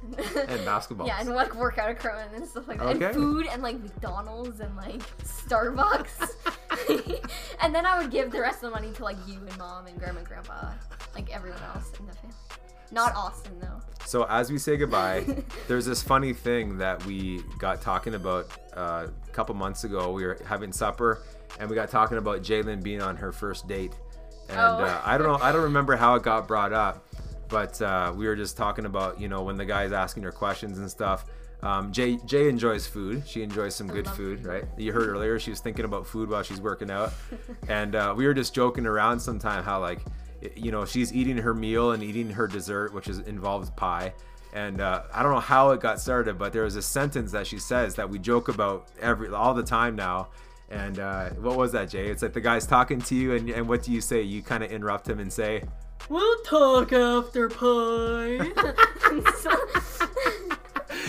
And basketball. Yeah, and like workout equipment and stuff like that. Okay. And food and like McDonald's and like Starbucks. and then I would give the rest of the money to like you and mom and grandma and grandpa, like everyone else in the family. Not Austin though. So as we say goodbye, there's this funny thing that we got talking about uh, a couple months ago. We were having supper, and we got talking about Jaelyn being on her first date. And Oh. uh, I don't know, I don't remember how it got brought up, but uh, we were just talking about you know when the guy's asking her questions and stuff. Um, Jay Jay enjoys food. She enjoys some good love food, right? You heard earlier she was thinking about food while she's working out, and uh, we were just joking around sometime how like you know she's eating her meal and eating her dessert, which is involves pie. And uh, I don't know how it got started, but there was a sentence that she says that we joke about every all the time now. And uh, what was that, Jay? It's like the guy's talking to you, and, and what do you say? You kind of interrupt him and say, We'll talk after pie.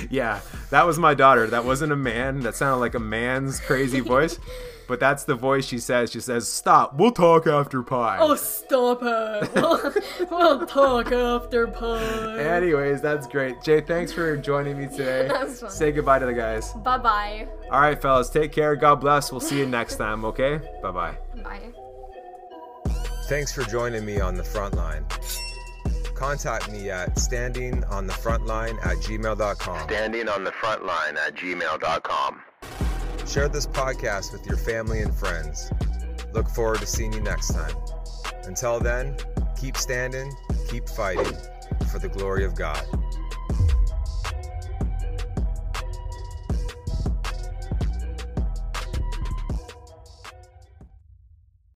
Yeah, that was my daughter. That wasn't a man. That sounded like a man's crazy voice. But that's the voice she says. She says, Stop, we'll talk after pie. Oh, stop it. We'll, we'll talk after pie. Anyways, that's great. Jay, thanks for joining me today. That was fun. Say goodbye to the guys. Bye bye. All right, fellas, take care. God bless. We'll see you next time, okay? Bye bye bye. Thanks for joining me on the front line. Contact me at standingonthefrontline at gmail.com. Standing on the front at gmail.com. Share this podcast with your family and friends. Look forward to seeing you next time. Until then, keep standing, keep fighting for the glory of God.